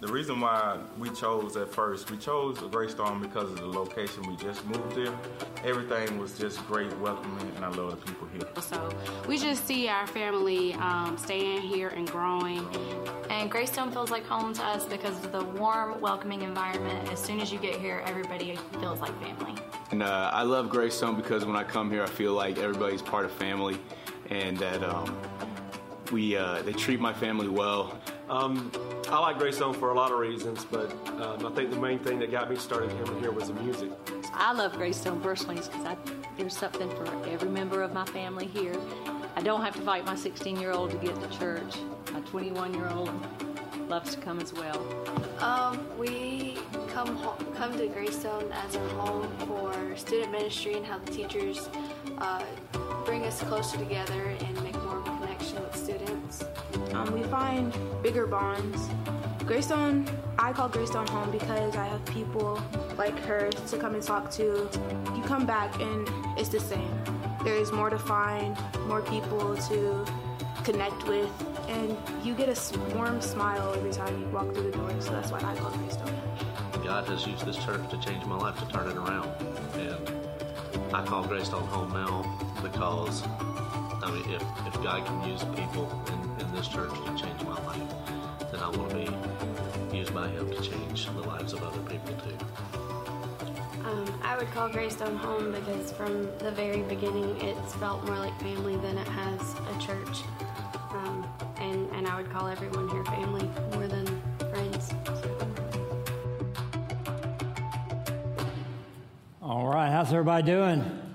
The reason why we chose at first, we chose Greystone because of the location. We just moved there. Everything was just great, welcoming, and I love the people here. So we just see our family um, staying here and growing. And Greystone feels like home to us because of the warm, welcoming environment. As soon as you get here, everybody feels like family. And uh, I love Greystone because when I come here, I feel like everybody's part of family, and that um, we uh, they treat my family well. Um, I like Greystone for a lot of reasons, but um, I think the main thing that got me started coming here was the music. I love Greystone personally because there's something for every member of my family here. I don't have to fight my 16 year old to get to church. My 21 year old loves to come as well. Um, we come ho- come to Greystone as our home for student ministry and how the teachers uh, bring us closer together and find bigger bonds. Greystone, I call Greystone home because I have people like her to come and talk to. You come back and it's the same. There is more to find, more people to connect with, and you get a warm smile every time you walk through the door. So that's why I call Greystone. God has used this church to change my life to turn it around, and I call Greystone home now because I mean, if, if God can use people in, in this church to change my life, then I want to be used by Him to change the lives of other people too. Um, I would call Greystone home because from the very beginning it's felt more like family than it has a church. Um, and, and I would call everyone here family more than friends. All right, how's everybody doing?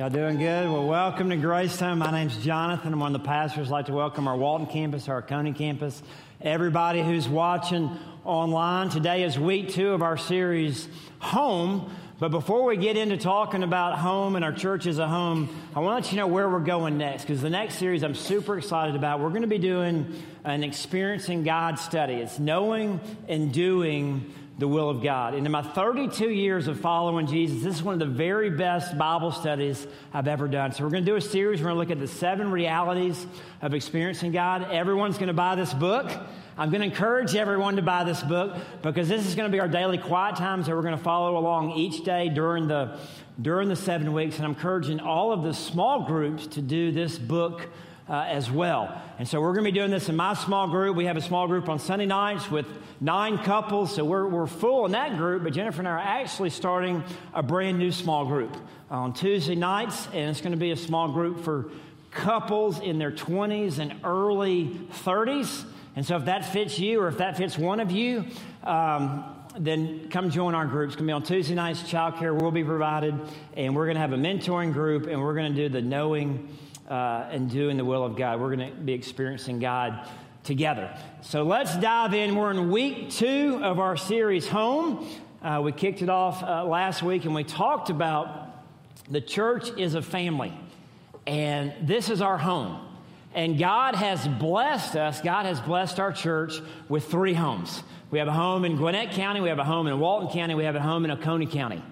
Y'all doing good? Well, welcome to Greystone. My name's Jonathan. I'm one of the pastors. I'd like to welcome our Walton campus, our Oconee campus, everybody who's watching online. Today is week two of our series, Home. But before we get into talking about home and our church as a home, I want to let you know where we're going next because the next series I'm super excited about. We're going to be doing an experiencing God study. It's knowing and doing the will of God. And in my 32 years of following Jesus, this is one of the very best Bible studies I've ever done. So we're going to do a series. We're going to look at the seven realities of experiencing God. Everyone's going to buy this book. I'm going to encourage everyone to buy this book because this is going to be our daily quiet times that we're going to follow along each day during the during the seven weeks. And I'm encouraging all of the small groups to do this book uh, as well. And so we're going to be doing this in my small group. We have a small group on Sunday nights with nine couples, so we're, we're full in that group. But Jennifer and I are actually starting a brand new small group on Tuesday nights, and it's going to be a small group for couples in their 20s and early 30s. And so if that fits you or if that fits one of you, um, then come join our group. It's going to be on Tuesday nights. Childcare will be provided, and we're going to have a mentoring group, and we're going to do the knowing uh, and doing the will of God. We're going to be experiencing God together. So let's dive in. We're in week two of our series, Home. Uh, we kicked it off uh, last week, and we talked about the church is a family, and this is our home. And God has blessed us, God has blessed our church with three homes. We have a home in Gwinnett County, we have a home in Walton County, we have a home in Oconee County.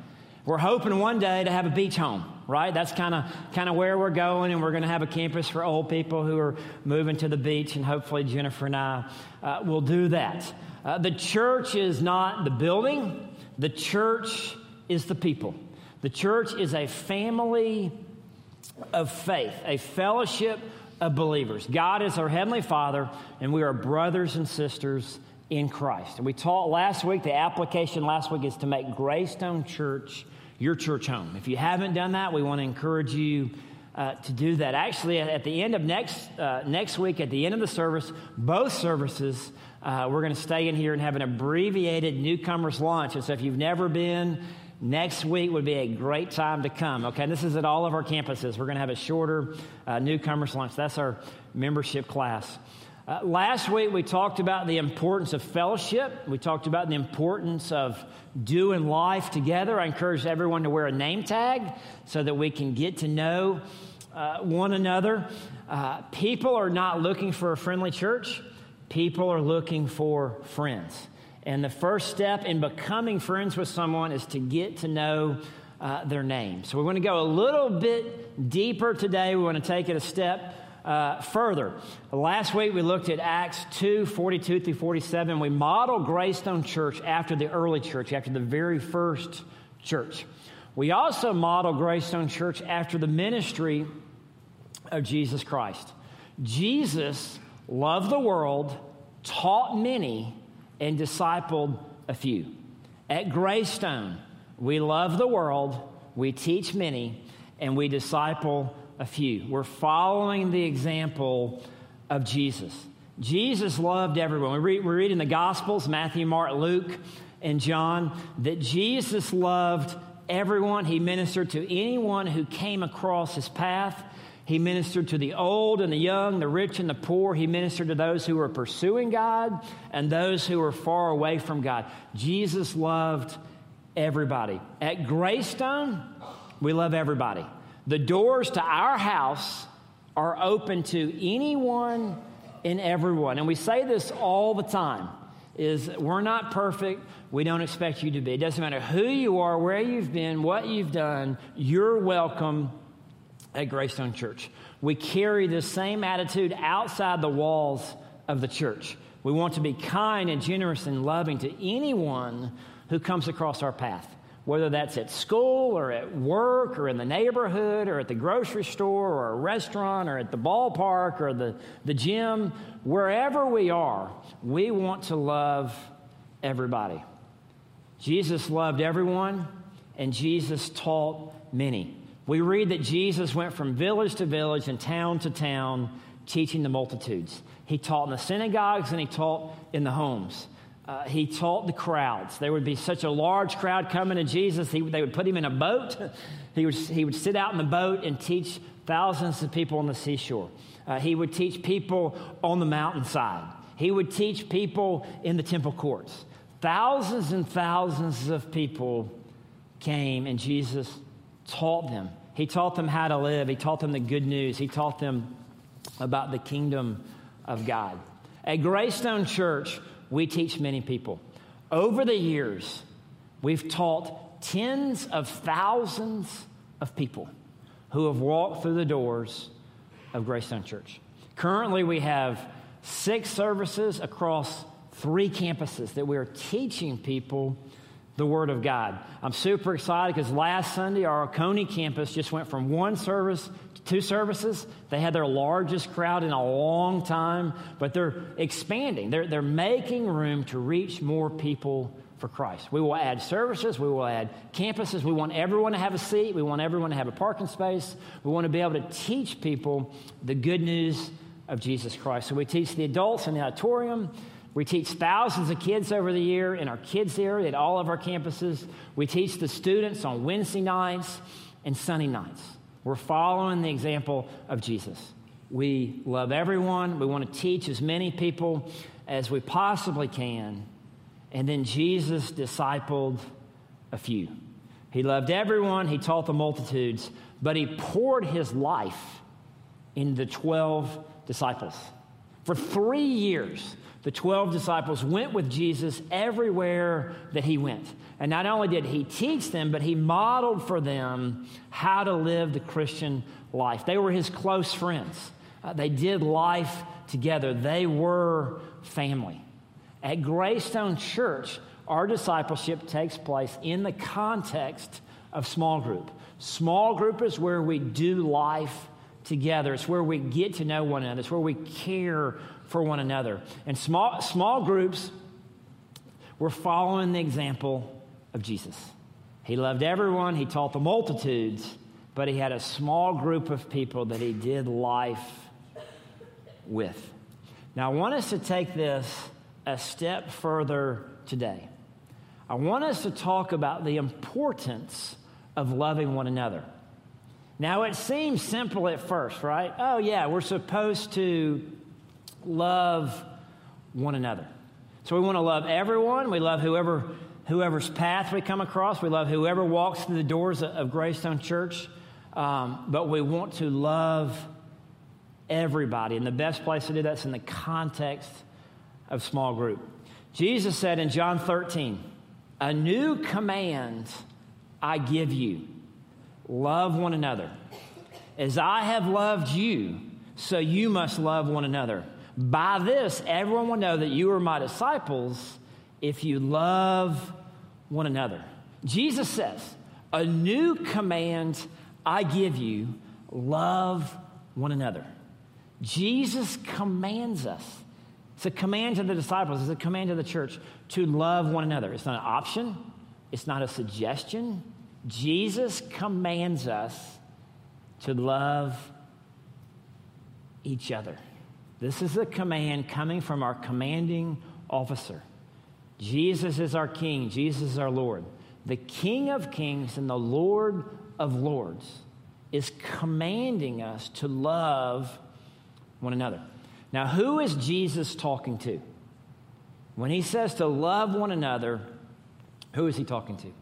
We're hoping one day to have a beach home, right? That's kind of kind of where we're going, and we're going to have a campus for old people who are moving to the beach, and hopefully Jennifer and I uh, will do that. Uh, the church is not the building; the church is the people. The church is a family of faith, a fellowship of believers. God is our Heavenly Father, and we are brothers and sisters in Christ. And we taught last week, the application last week is to make Greystone Church your church home. If you haven't done that, we want to encourage you uh, to do that. Actually, at the end of next, uh, next week, at the end of the service, both services, uh, we're going to stay in here and have an abbreviated newcomers lunch. And so if you've never been, Next week would be a great time to come. Okay, and this is at all of our campuses. We're going to have a shorter uh, newcomers lunch. That's our membership class. Uh, last week we talked about the importance of fellowship. We talked about the importance of doing life together. I encourage everyone to wear a name tag so that we can get to know uh, one another. Uh, people are not looking for a friendly church. People are looking for friends. And the first step in becoming friends with someone is to get to know uh, their name. So we want to go a little bit deeper today. We want to take it a step uh, further. Last week we looked at Acts 2 42 through 47. We modeled Greystone Church after the early church, after the very first church. We also model Greystone Church after the ministry of Jesus Christ. Jesus loved the world, taught many, and discipled a few. At Greystone, we love the world, we teach many, and we disciple a few. We're following the example of Jesus. Jesus loved everyone. We read, we read in the Gospels Matthew, Mark, Luke, and John that Jesus loved everyone. He ministered to anyone who came across his path. He ministered to the old and the young, the rich and the poor. He ministered to those who were pursuing God and those who were far away from God. Jesus loved everybody. At Greystone, we love everybody. The doors to our house are open to anyone and everyone. And we say this all the time is we're not perfect. We don't expect you to be. It doesn't matter who you are, where you've been, what you've done, you're welcome at Greystone Church. We carry the same attitude outside the walls of the church. We want to be kind and generous and loving to anyone who comes across our path, whether that's at school or at work or in the neighborhood or at the grocery store or a restaurant or at the ballpark or the, the gym, wherever we are, we want to love everybody. Jesus loved everyone, and Jesus taught many. We read that Jesus went from village to village and town to town teaching the multitudes. He taught in the synagogues and he taught in the homes. Uh, he taught the crowds. There would be such a large crowd coming to Jesus, he, they would put him in a boat. He would, he would sit out in the boat and teach thousands of people on the seashore. Uh, he would teach people on the mountainside. He would teach people in the temple courts. Thousands and thousands of people came, and Jesus taught them. He taught them how to live. He taught them the good news. He taught them about the kingdom of God. At Greystone Church, we teach many people. Over the years, we've taught tens of thousands of people who have walked through the doors of Greystone Church. Currently, we have six services across three campuses that we are teaching people the Word of God. I'm super excited because last Sunday, our Oconee campus just went from one service to two services. They had their largest crowd in a long time, but they're expanding. They're, they're making room to reach more people for Christ. We will add services, we will add campuses. We want everyone to have a seat, we want everyone to have a parking space. We want to be able to teach people the good news of Jesus Christ. So we teach the adults in the auditorium. We teach thousands of kids over the year in our kids area at all of our campuses. We teach the students on Wednesday nights and Sunday nights. We're following the example of Jesus. We love everyone. We want to teach as many people as we possibly can. And then Jesus discipled a few. He loved everyone, he taught the multitudes, but he poured his life in the 12 disciples. For three years, the 12 disciples went with Jesus everywhere that he went. And not only did he teach them, but he modeled for them how to live the Christian life. They were his close friends, uh, they did life together, they were family. At Greystone Church, our discipleship takes place in the context of small group. Small group is where we do life together. It's where we get to know one another. It's where we care for one another. And small, small groups, we're following the example of Jesus. He loved everyone, he taught the multitudes, but he had a small group of people that he did life with. Now, I want us to take this a step further today. I want us to talk about the importance of loving one another. Now, it seems simple at first, right? Oh, yeah, we're supposed to love one another. So we want to love everyone. We love whoever whoever's path we come across. We love whoever walks through the doors of Greystone Church. Um, but we want to love everybody. And the best place to do that's in the context of small group. Jesus said in John 13, A new command I give you love one another. As I have loved you, so you must love one another. By this, everyone will know that you are my disciples if you love one another. Jesus says, A new command I give you love one another. Jesus commands us. It's a command to the disciples, it's a command to the church to love one another. It's not an option, it's not a suggestion. Jesus commands us to love each other. This is a command coming from our commanding officer. Jesus is our King, Jesus is our Lord. The King of Kings and the Lord of Lords is commanding us to love one another. Now, who is Jesus talking to? When he says to love one another, who is he talking to?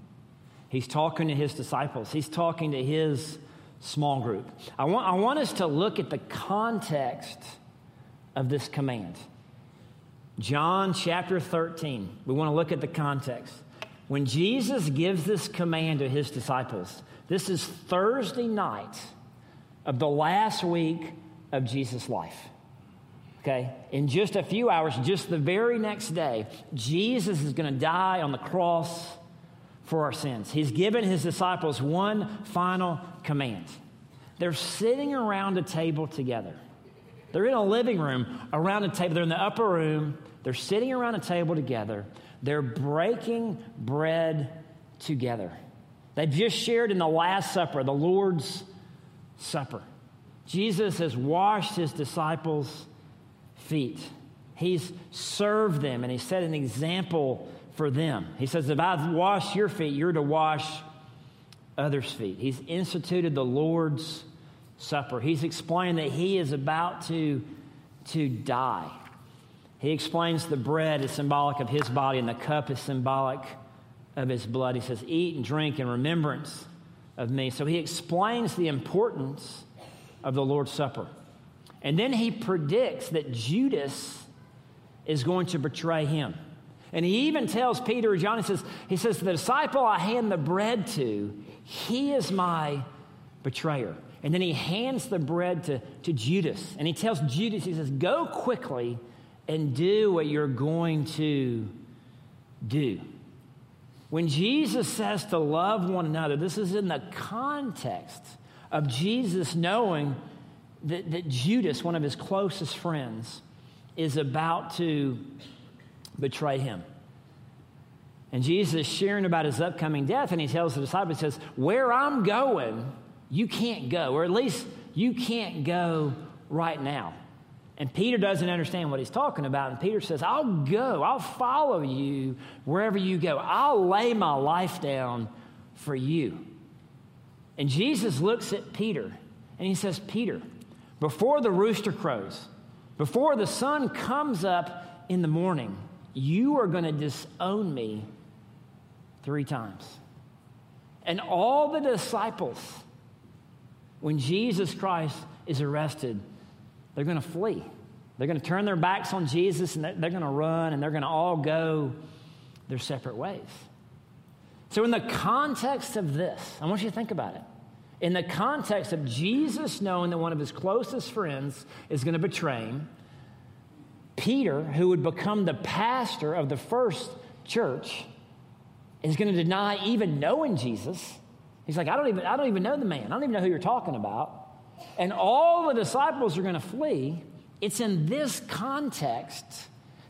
He's talking to his disciples, he's talking to his small group. I want, I want us to look at the context of this command. John chapter 13. We want to look at the context. When Jesus gives this command to his disciples, this is Thursday night of the last week of Jesus' life. Okay? In just a few hours, just the very next day, Jesus is going to die on the cross for our sins. He's given his disciples one final command. They're sitting around a table together. They're in a living room around a table. They're in the upper room. They're sitting around a table together. They're breaking bread together. They've just shared in the Last Supper, the Lord's Supper. Jesus has washed his disciples' feet. He's served them and he set an example for them. He says, If I've washed your feet, you're to wash others' feet. He's instituted the Lord's Supper. He's explained that he is about to, to die. He explains the bread is symbolic of his body and the cup is symbolic of his blood. He says, Eat and drink in remembrance of me. So he explains the importance of the Lord's Supper. And then he predicts that Judas is going to betray him. And he even tells Peter or John, he says, he says, The disciple I hand the bread to, he is my betrayer. And then he hands the bread to, to Judas. And he tells Judas, he says, Go quickly and do what you're going to do. When Jesus says to love one another, this is in the context of Jesus knowing that, that Judas, one of his closest friends, is about to betray him. And Jesus is sharing about his upcoming death, and he tells the disciples, he says, Where I'm going, you can't go, or at least you can't go right now. And Peter doesn't understand what he's talking about. And Peter says, I'll go, I'll follow you wherever you go. I'll lay my life down for you. And Jesus looks at Peter and he says, Peter, before the rooster crows, before the sun comes up in the morning, you are going to disown me three times. And all the disciples, when Jesus Christ is arrested, they're going to flee. They're going to turn their backs on Jesus and they're going to run and they're going to all go their separate ways. So, in the context of this, I want you to think about it. In the context of Jesus knowing that one of his closest friends is going to betray him, Peter, who would become the pastor of the first church, is going to deny even knowing Jesus. He's like, I don't even, I don't even know the man. I don't even know who you're talking about and all the disciples are going to flee, it's in this context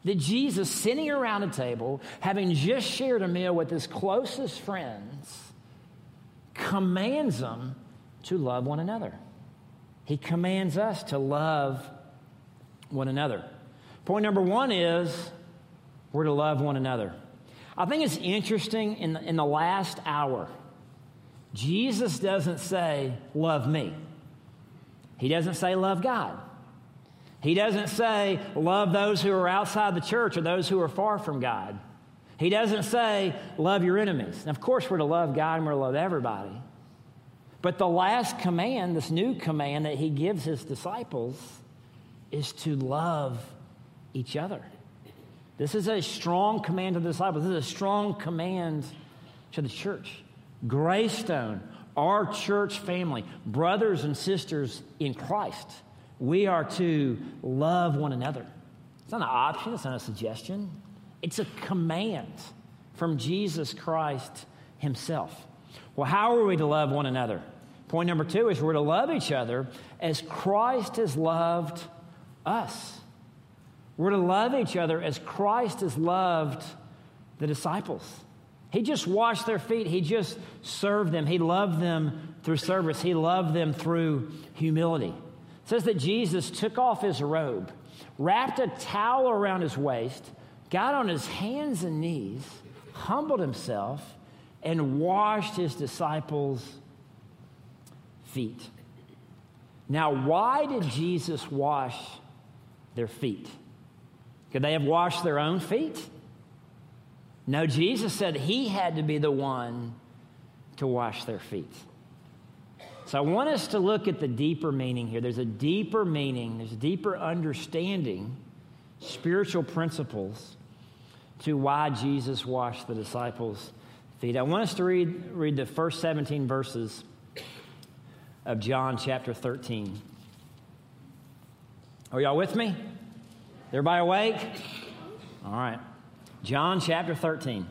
that Jesus, sitting around a table, having just shared a meal with his closest friends, commands them to love one another. He commands us to love one another. Point number one is we're to love one another. I think it's interesting in the, in the last hour, Jesus doesn't say, Love me. He doesn't say love God. He doesn't say love those who are outside the church or those who are far from God. He doesn't say love your enemies. And of course, we're to love God and we're to love everybody. But the last command, this new command that he gives his disciples, is to love each other. This is a strong command to the disciples. This is a strong command to the church. Greystone our church family, brothers and sisters in Christ, We are to love one another. It's not an option, it's not a suggestion. It's a command from Jesus Christ Himself. Well, how are we to love one another? Point number two is we're to love each other as Christ has loved us. We're to love each other as Christ has loved the disciples. He just washed their feet. He just served them. He loved them through service. He loved them through humility. It says that Jesus took off his robe, wrapped a towel around his waist, got on his hands and knees, humbled himself, and washed his disciples' feet. Now, why did Jesus wash their feet? Could they have washed their own feet? No, Jesus said he had to be the one to wash their feet. So I want us to look at the deeper meaning here. There's a deeper meaning, there's a deeper understanding, spiritual principles to why Jesus washed the disciples' feet. I want us to read, read the first 17 verses of John chapter 13. Are y'all with me? Everybody awake? All right. John chapter 13.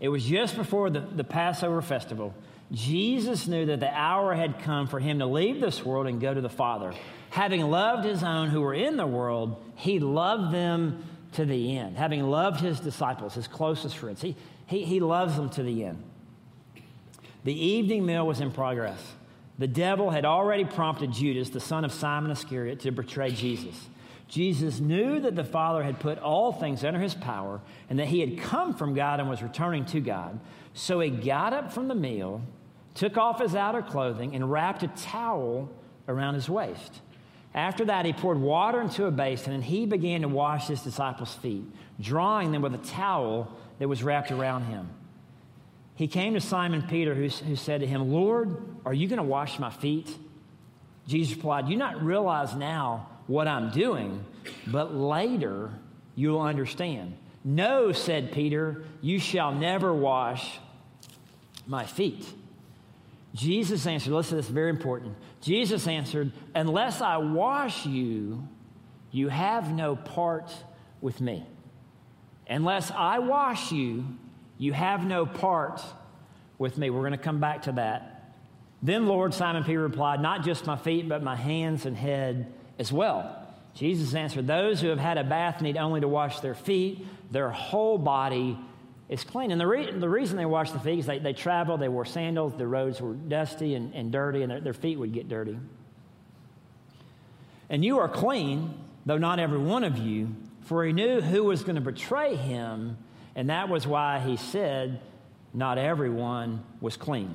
It was just before the, the Passover festival. Jesus knew that the hour had come for him to leave this world and go to the Father. Having loved his own who were in the world, he loved them to the end. Having loved his disciples, his closest friends, he, he, he loves them to the end. The evening meal was in progress. The devil had already prompted Judas, the son of Simon Iscariot, to betray Jesus. Jesus knew that the Father had put all things under his power and that he had come from God and was returning to God. So he got up from the meal, took off his outer clothing, and wrapped a towel around his waist. After that, he poured water into a basin and he began to wash his disciples' feet, drawing them with a towel that was wrapped around him. He came to Simon Peter, who, who said to him, Lord, are you going to wash my feet? Jesus replied, Do You not realize now what I'm doing, but later you'll understand. No, said Peter, you shall never wash my feet. Jesus answered, listen, this is very important. Jesus answered, Unless I wash you, you have no part with me. Unless I wash you, you have no part with me. We're going to come back to that. Then, Lord, Simon Peter replied, Not just my feet, but my hands and head as well. Jesus answered, Those who have had a bath need only to wash their feet, their whole body is clean. And the, re- the reason they washed the feet is they, they traveled, they wore sandals, the roads were dusty and, and dirty, and their, their feet would get dirty. And you are clean, though not every one of you, for he knew who was going to betray him, and that was why he said, Not everyone was clean.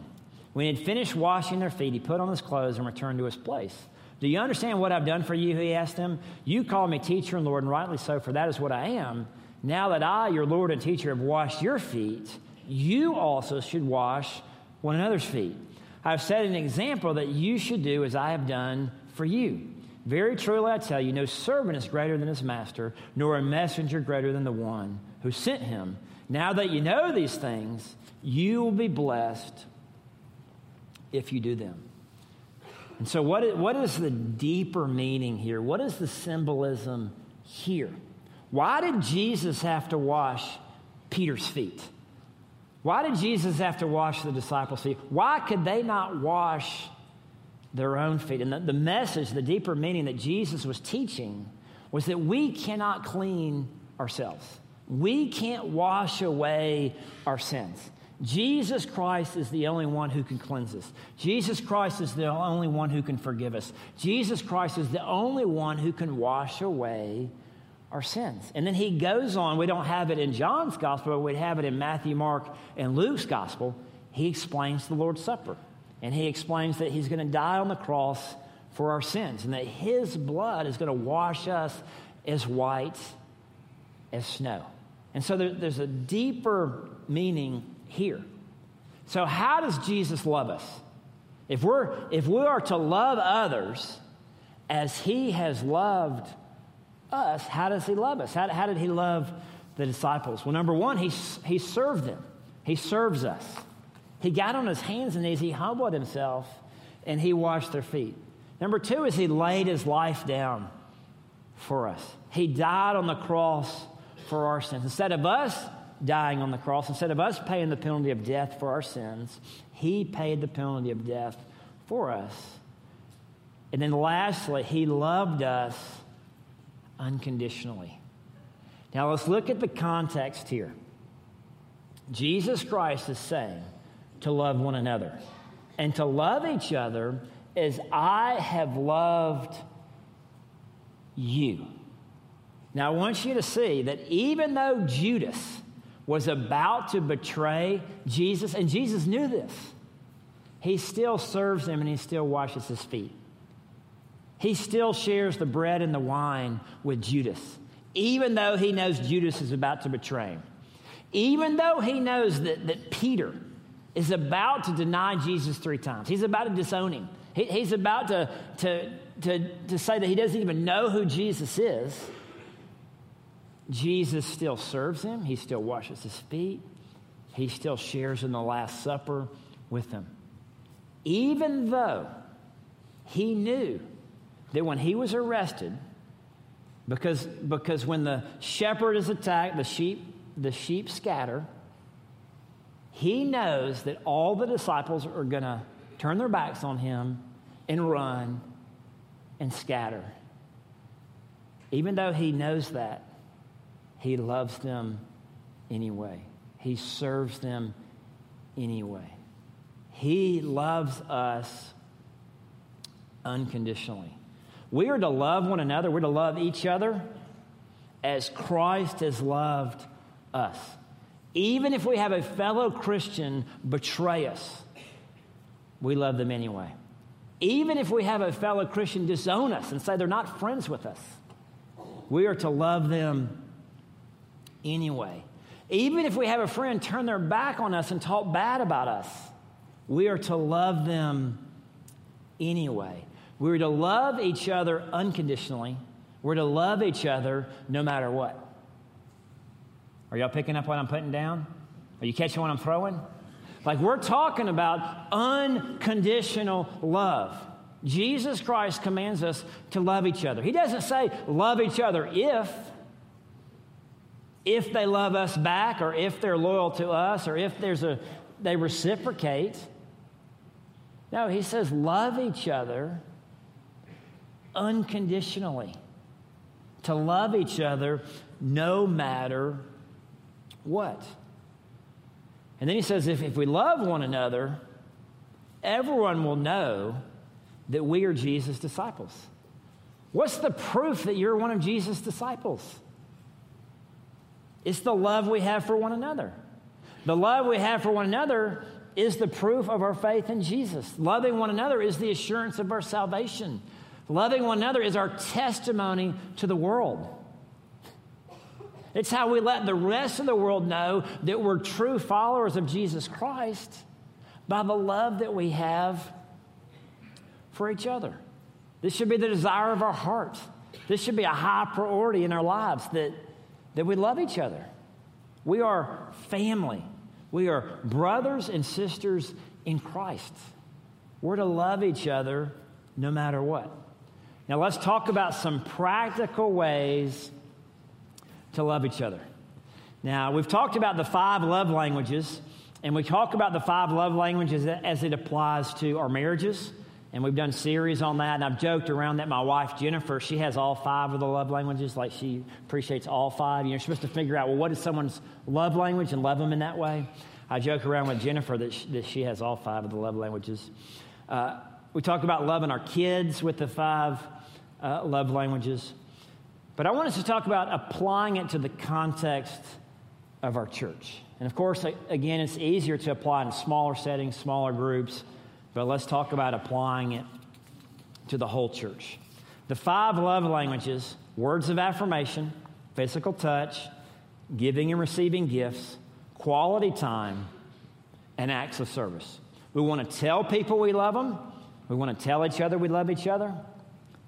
When he had finished washing their feet, he put on his clothes and returned to his place. Do you understand what I've done for you? He asked them. You call me teacher and Lord, and rightly so, for that is what I am. Now that I, your Lord and teacher, have washed your feet, you also should wash one another's feet. I've set an example that you should do as I have done for you. Very truly, I tell you, no servant is greater than his master, nor a messenger greater than the one who sent him. Now that you know these things, you will be blessed if you do them. And so, what is, what is the deeper meaning here? What is the symbolism here? Why did Jesus have to wash Peter's feet? Why did Jesus have to wash the disciples' feet? Why could they not wash their own feet? And the, the message, the deeper meaning that Jesus was teaching was that we cannot clean ourselves. We can't wash away our sins. Jesus Christ is the only one who can cleanse us. Jesus Christ is the only one who can forgive us. Jesus Christ is the only one who can wash away our sins. And then he goes on, we don't have it in John's gospel, but we have it in Matthew, Mark, and Luke's gospel. He explains the Lord's Supper. And he explains that he's going to die on the cross for our sins and that his blood is going to wash us as white as snow. And so there, there's a deeper meaning here. So, how does Jesus love us? If, we're, if we are to love others as he has loved us, how does he love us? How, how did he love the disciples? Well, number one, he, he served them, he serves us. He got on his hands and knees, he humbled himself, and he washed their feet. Number two is he laid his life down for us. He died on the cross for our sins. Instead of us dying on the cross, instead of us paying the penalty of death for our sins, he paid the penalty of death for us. And then lastly, he loved us unconditionally. Now let's look at the context here. Jesus Christ is saying to love one another and to love each other as I have loved you. Now, I want you to see that even though Judas was about to betray Jesus, and Jesus knew this, he still serves him and he still washes his feet. He still shares the bread and the wine with Judas, even though he knows Judas is about to betray him. Even though he knows that, that Peter is about to deny Jesus three times, he's about to disown him. He, he's about to, to, to, to say that he doesn't even know who Jesus is. Jesus still serves him, he still washes his feet, he still shares in the Last Supper with him. Even though he knew that when he was arrested, because, because when the shepherd is attacked, the sheep, the sheep scatter, he knows that all the disciples are going to turn their backs on him and run and scatter. Even though he knows that, he loves them anyway. He serves them anyway. He loves us unconditionally. We are to love one another, we're to love each other as Christ has loved us. Even if we have a fellow Christian betray us, we love them anyway. Even if we have a fellow Christian disown us and say they're not friends with us, we are to love them anyway. Even if we have a friend turn their back on us and talk bad about us, we are to love them anyway. We're to love each other unconditionally. We're to love each other no matter what. Are y'all picking up what I'm putting down? Are you catching what I'm throwing? Like we're talking about unconditional love. Jesus Christ commands us to love each other. He doesn't say love each other if if they love us back or if they're loyal to us or if there's a they reciprocate. No, he says love each other unconditionally. To love each other no matter what. And then he says if, if we love one another, everyone will know that we are Jesus' disciples. What's the proof that you're one of Jesus' disciples? It's the love we have for one another. The love we have for one another is the proof of our faith in Jesus. Loving one another is the assurance of our salvation. Loving one another is our testimony to the world. It's how we let the rest of the world know that we're true followers of Jesus Christ by the love that we have for each other. This should be the desire of our heart. This should be a high priority in our lives that that we love each other. We are family. We are brothers and sisters in Christ. We're to love each other no matter what. Now, let's talk about some practical ways to love each other. Now, we've talked about the five love languages, and we talk about the five love languages as it applies to our marriages and we've done series on that. And I've joked around that my wife Jennifer, she has all five of the love languages. Like she appreciates all five. You know, you're supposed to figure out well, what is someone's love language and love them in that way. I joke around with Jennifer that she, that she has all five of the love languages. Uh, we talk about loving our kids with the five uh, love languages. But I want us to talk about applying it to the context of our church. And of course, again, it's easier to apply in smaller settings, smaller groups. But let's talk about applying it to the whole church. The five love languages words of affirmation, physical touch, giving and receiving gifts, quality time, and acts of service. We want to tell people we love them, we want to tell each other we love each other,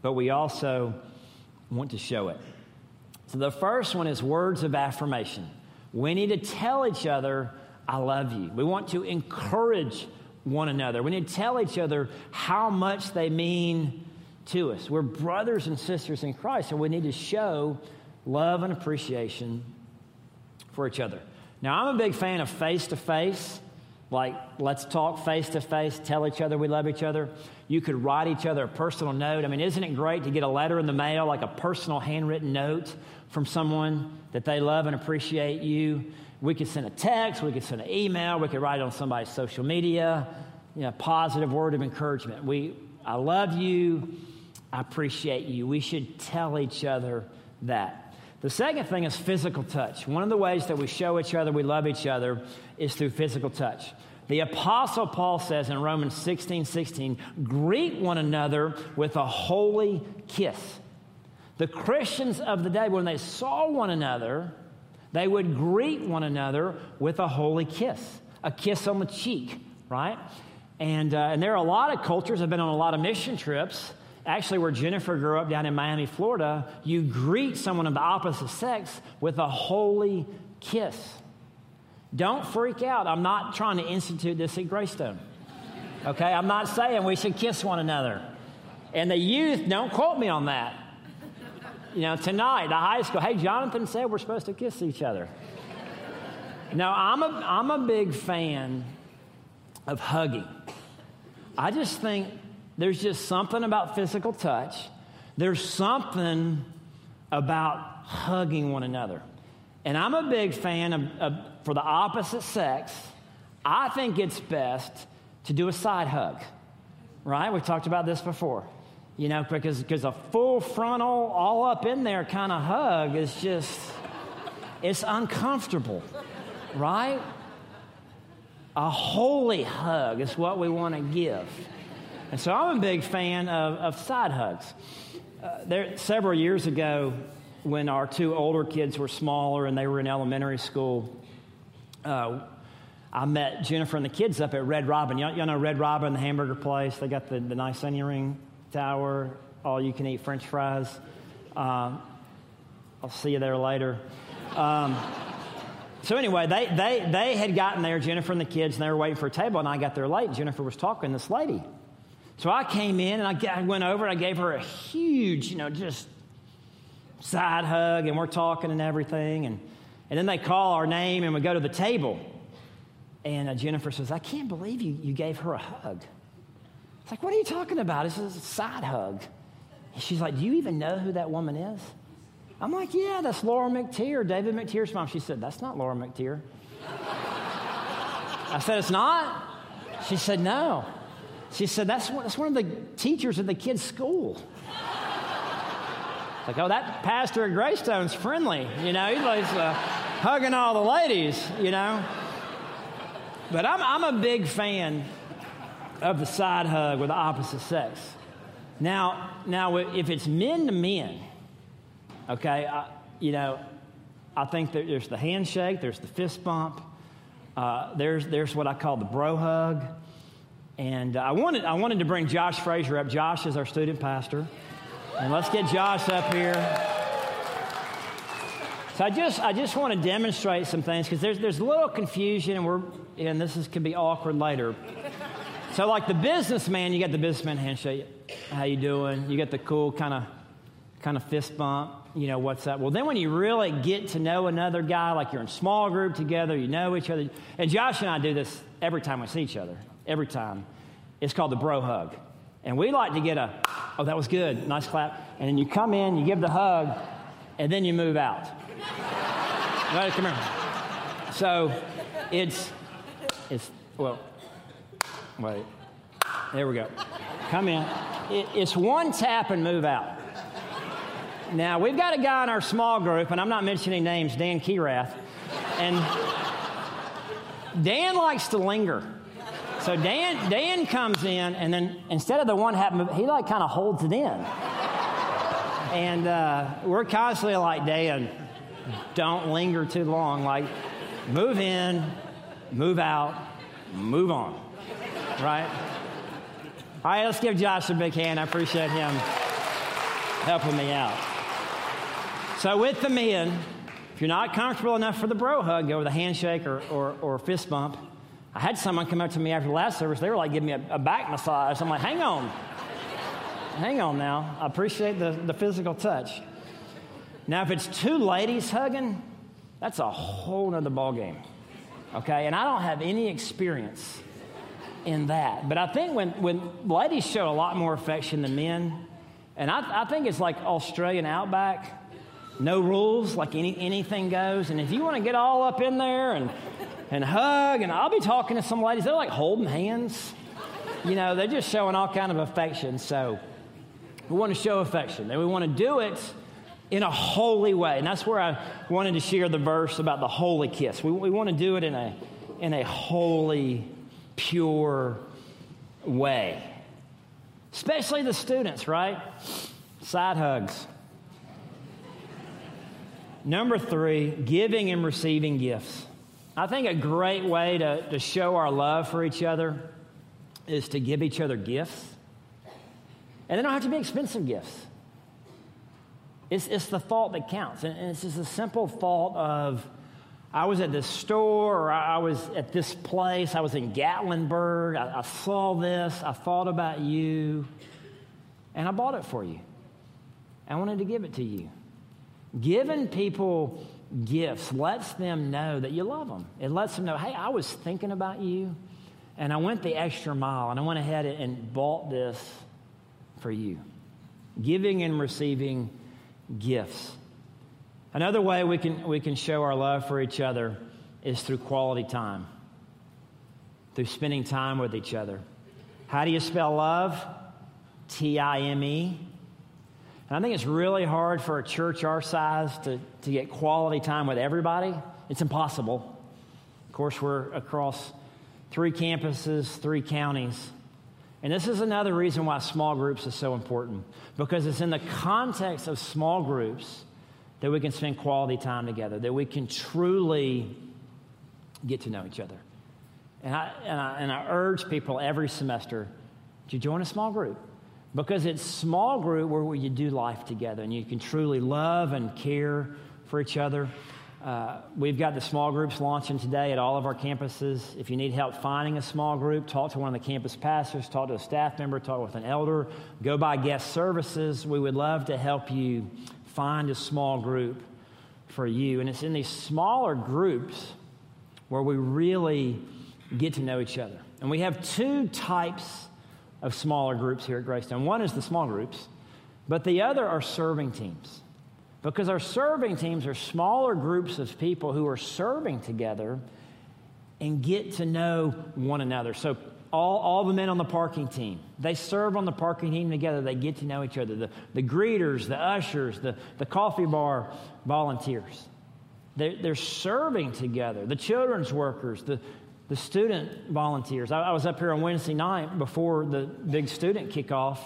but we also want to show it. So the first one is words of affirmation. We need to tell each other, I love you. We want to encourage one another. We need to tell each other how much they mean to us. We're brothers and sisters in Christ, and we need to show love and appreciation for each other. Now, I'm a big fan of face to face. Like, let's talk face to face, tell each other we love each other. You could write each other a personal note. I mean, isn't it great to get a letter in the mail, like a personal handwritten note from someone that they love and appreciate you? We could send a text, we could send an email, we could write it on somebody's social media, you know, positive word of encouragement. We, I love you, I appreciate you. We should tell each other that. The second thing is physical touch. One of the ways that we show each other we love each other is through physical touch. The Apostle Paul says in Romans 16 16, greet one another with a holy kiss. The Christians of the day, when they saw one another, they would greet one another with a holy kiss, a kiss on the cheek, right? And, uh, and there are a lot of cultures, I've been on a lot of mission trips. Actually, where Jennifer grew up down in Miami, Florida, you greet someone of the opposite sex with a holy kiss. Don't freak out. I'm not trying to institute this at Greystone. Okay? I'm not saying we should kiss one another. And the youth, don't quote me on that. You know, tonight, the high school, hey, Jonathan said we're supposed to kiss each other. Now, I'm a, I'm a big fan of hugging. I just think there's just something about physical touch. There's something about hugging one another. And I'm a big fan of, of, for the opposite sex, I think it's best to do a side hug, right? We talked about this before. You know, because because a full frontal, all up in there kind of hug is just, it's uncomfortable, right? A holy hug is what we want to give. And so I'm a big fan of, of side hugs. Uh, there, several years ago, when our two older kids were smaller and they were in elementary school, uh, I met Jennifer and the kids up at Red Robin. Y'all, y'all know Red Robin, the hamburger place? They got the, the nice onion ring tower, all you can eat french fries. Um, I'll see you there later. Um, so anyway, they, they, they had gotten there, Jennifer and the kids, and they were waiting for a table, and I got there late. Jennifer was talking to this lady. So I came in and I, went over and I gave her a huge, you know, just side hug, and we're talking and everything. And, and then they call our name and we go to the table. And uh, Jennifer says, I can't believe you, you gave her a hug. It's like, what are you talking about? This is a side hug. She's like, Do you even know who that woman is? I'm like, Yeah, that's Laura McTeer, David McTeer's mom. She said, That's not Laura McTeer. I said, It's not? She said, No. She said, That's, that's one of the teachers at the kids' school. It's Like, oh, that pastor at Greystone's friendly. You know, he's like uh, hugging all the ladies, you know. But I'm, I'm a big fan of the side hug with the opposite sex. Now, now if it's men to men, okay, I, you know, I think there's the handshake, there's the fist bump, uh, there's, there's what I call the bro hug. And uh, I, wanted, I wanted to bring Josh Frazier up. Josh is our student pastor. And let's get Josh up here. So I just, I just want to demonstrate some things because there's, there's a little confusion, and we're, and this is, can be awkward later. So, like the businessman, you got the businessman handshake. How you doing? You get the cool kind of, kind of fist bump. You know what's up? Well, then when you really get to know another guy, like you're in small group together, you know each other. And Josh and I do this every time we see each other. Every time, it's called the bro hug. And we like to get a, oh, that was good, nice clap. And then you come in, you give the hug, and then you move out. right, come here. So it's, it's, well, wait. There we go. Come in. It, it's one tap and move out. Now, we've got a guy in our small group, and I'm not mentioning names, Dan Keyrath. And Dan likes to linger. So Dan, Dan comes in, and then instead of the one happen, he like kind of holds it in. And uh, we're constantly like, Dan, don't linger too long. Like, move in, move out, move on. Right? All right, let's give Josh a big hand. I appreciate him helping me out. So, with the men, if you're not comfortable enough for the bro hug, go with a handshake or, or, or fist bump. I had someone come up to me after the last service. They were like giving me a, a back massage. I'm like, hang on. hang on now. I appreciate the, the physical touch. Now, if it's two ladies hugging, that's a whole nother ballgame. Okay? And I don't have any experience in that. But I think when, when ladies show a lot more affection than men, and I, I think it's like Australian outback, no rules, like any, anything goes. And if you want to get all up in there and, and hug, and I'll be talking to some ladies, they're like holding hands. You know, they're just showing all kind of affection. So we want to show affection, and we want to do it in a holy way. And that's where I wanted to share the verse about the holy kiss. We, we want to do it in a, in a holy, pure way. Especially the students, right? Side hugs. Number three, giving and receiving gifts. I think a great way to, to show our love for each other is to give each other gifts. And they don't have to be expensive gifts. It's, it's the thought that counts. And, and it's just a simple thought of, I was at this store or I was at this place. I was in Gatlinburg. I, I, saw this. I thought about you. And I bought it for you. I wanted to give it to you. Giving people gifts lets them know that you love them. It lets them know, hey, I was thinking about you. And I went the extra mile and I went ahead and bought this for you. Giving and receiving gifts. Another way we can, we can show our love for each other is through quality time, through spending time with each other. How do you spell love? T I M E. And I think it's really hard for a church our size to, to get quality time with everybody. It's impossible. Of course, we're across three campuses, three counties. And this is another reason why small groups is so important because it's in the context of small groups that we can spend quality time together, that we can truly get to know each other. And I, and I, and I urge people every semester to join a small group because it's small group where you do life together and you can truly love and care for each other. Uh, we've got the small groups launching today at all of our campuses. If you need help finding a small group, talk to one of the campus pastors, talk to a staff member, talk with an elder, go by guest services. We would love to help you find a small group for you. And it's in these smaller groups where we really get to know each other. And we have two types of smaller groups here at Greystone. One is the small groups, but the other are serving teams. Because our serving teams are smaller groups of people who are serving together and get to know one another. So, all, all the men on the parking team, they serve on the parking team together. They get to know each other. The, the greeters, the ushers, the, the coffee bar volunteers. They're, they're serving together. The children's workers, the, the student volunteers. I, I was up here on Wednesday night before the big student kickoff,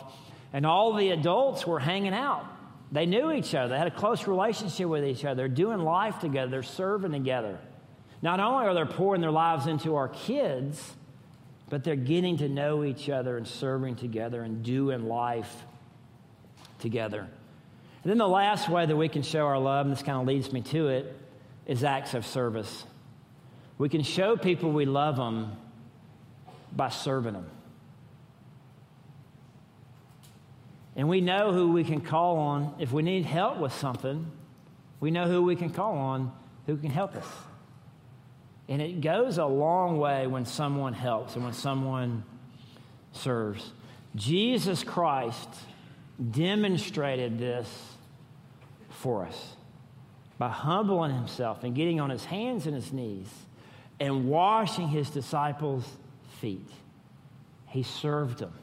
and all the adults were hanging out they knew each other. They had a close relationship with each other. They're doing life together. They're serving together. Not only are they pouring their lives into our kids, but they're getting to know each other and serving together and doing life together. And then the last way that we can show our love, and this kind of leads me to it, is acts of service. We can show people we love them by serving them. And we know who we can call on if we need help with something. We know who we can call on who can help us. And it goes a long way when someone helps and when someone serves. Jesus Christ demonstrated this for us by humbling himself and getting on his hands and his knees and washing his disciples' feet. He served them.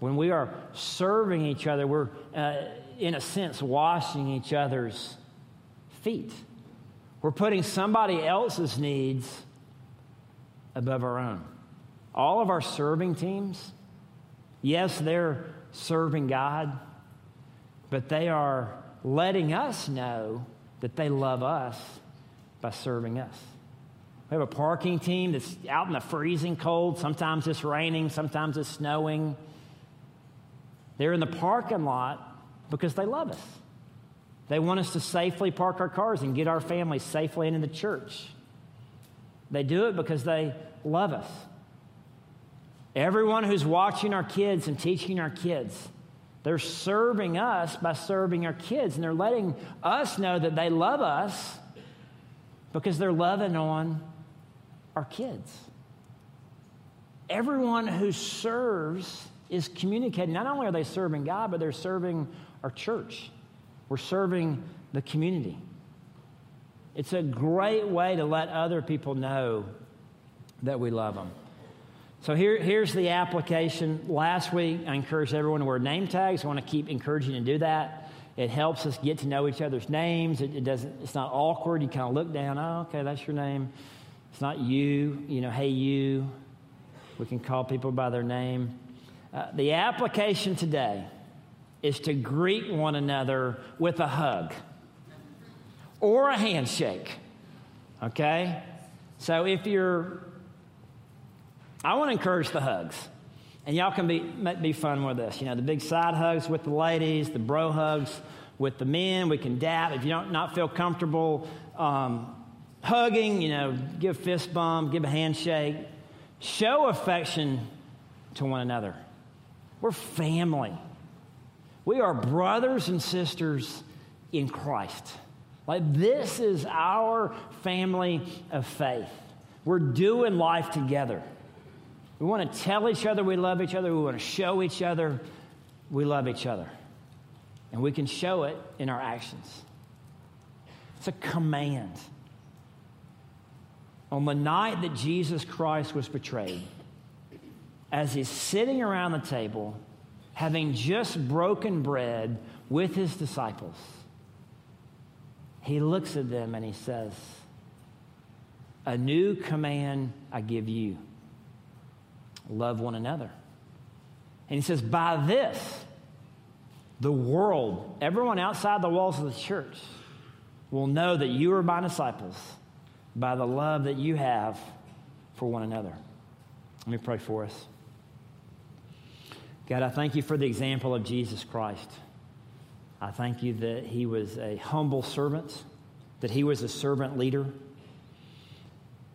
When we are serving each other, we're, uh, in a sense, washing each other's feet. We're putting somebody else's needs above our own. All of our serving teams, yes, they're serving God, but they are letting us know that they love us by serving us. We have a parking team that's out in the freezing cold. Sometimes it's raining, sometimes it's snowing. They're in the parking lot because they love us. They want us to safely park our cars and get our families safely into the church. They do it because they love us. Everyone who's watching our kids and teaching our kids, They're serving us by serving our kids, and they're letting us know that they love us because they're loving on our kids. Everyone who serves is communicating. Not only are they serving God, but they're serving our church. We're serving the community. It's a great way to let other people know that we love them. So here, here's the application. Last week, I encouraged everyone to wear name tags. I want to keep encouraging you to do that. It helps us get to know each other's names. It, it doesn't, it's not awkward. You kind of look down, oh, okay, that's your name. It's not you, you know, hey, you. We can call people by their name. Uh, the application today is to greet one another with a hug or a handshake. Okay? So if you're, I want to encourage the hugs. And y'all can be, be fun with this. You know, the big side hugs with the ladies, the bro hugs with the men. We can dap. If you don't not feel comfortable um, hugging, you know, give fist bump, give a handshake. Show affection to one another. We're family. We are brothers and sisters in Christ. Like, this is our family of faith. We're doing life together. We want to tell each other we love each other. We want to show each other we love each other. And we can show it in our actions. It's a command. On the night that Jesus Christ was betrayed, as he's sitting around the table, having just broken bread with his disciples, he looks at them and he says, A new command I give you love one another. And he says, By this, the world, everyone outside the walls of the church, will know that you are my disciples by the love that you have for one another. Let me pray for us. God, I thank you for the example of Jesus Christ. I thank you that he was a humble servant, that he was a servant leader,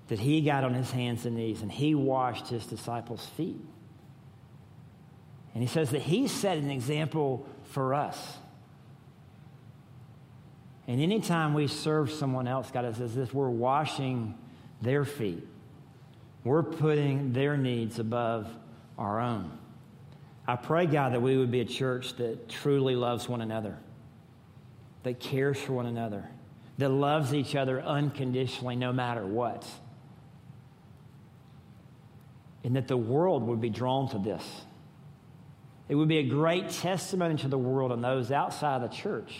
that he got on his hands and knees and he washed his disciples' feet. And he says that he set an example for us. And anytime we serve someone else, God, it's as if we're washing their feet. We're putting their needs above our own. I pray, God, that we would be a church that truly loves one another, that cares for one another, that loves each other unconditionally no matter what. And that the world would be drawn to this. It would be a great testimony to the world and those outside the church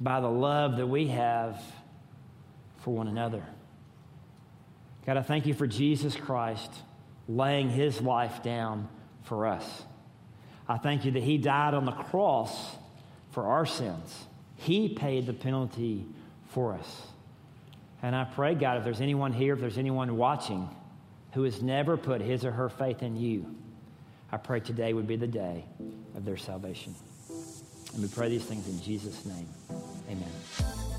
by the love that we have for one another. God, I thank you for Jesus Christ laying his life down for us. I thank you that he died on the cross for our sins. He paid the penalty for us. And I pray, God, if there's anyone here, if there's anyone watching who has never put his or her faith in you, I pray today would be the day of their salvation. And we pray these things in Jesus' name. Amen.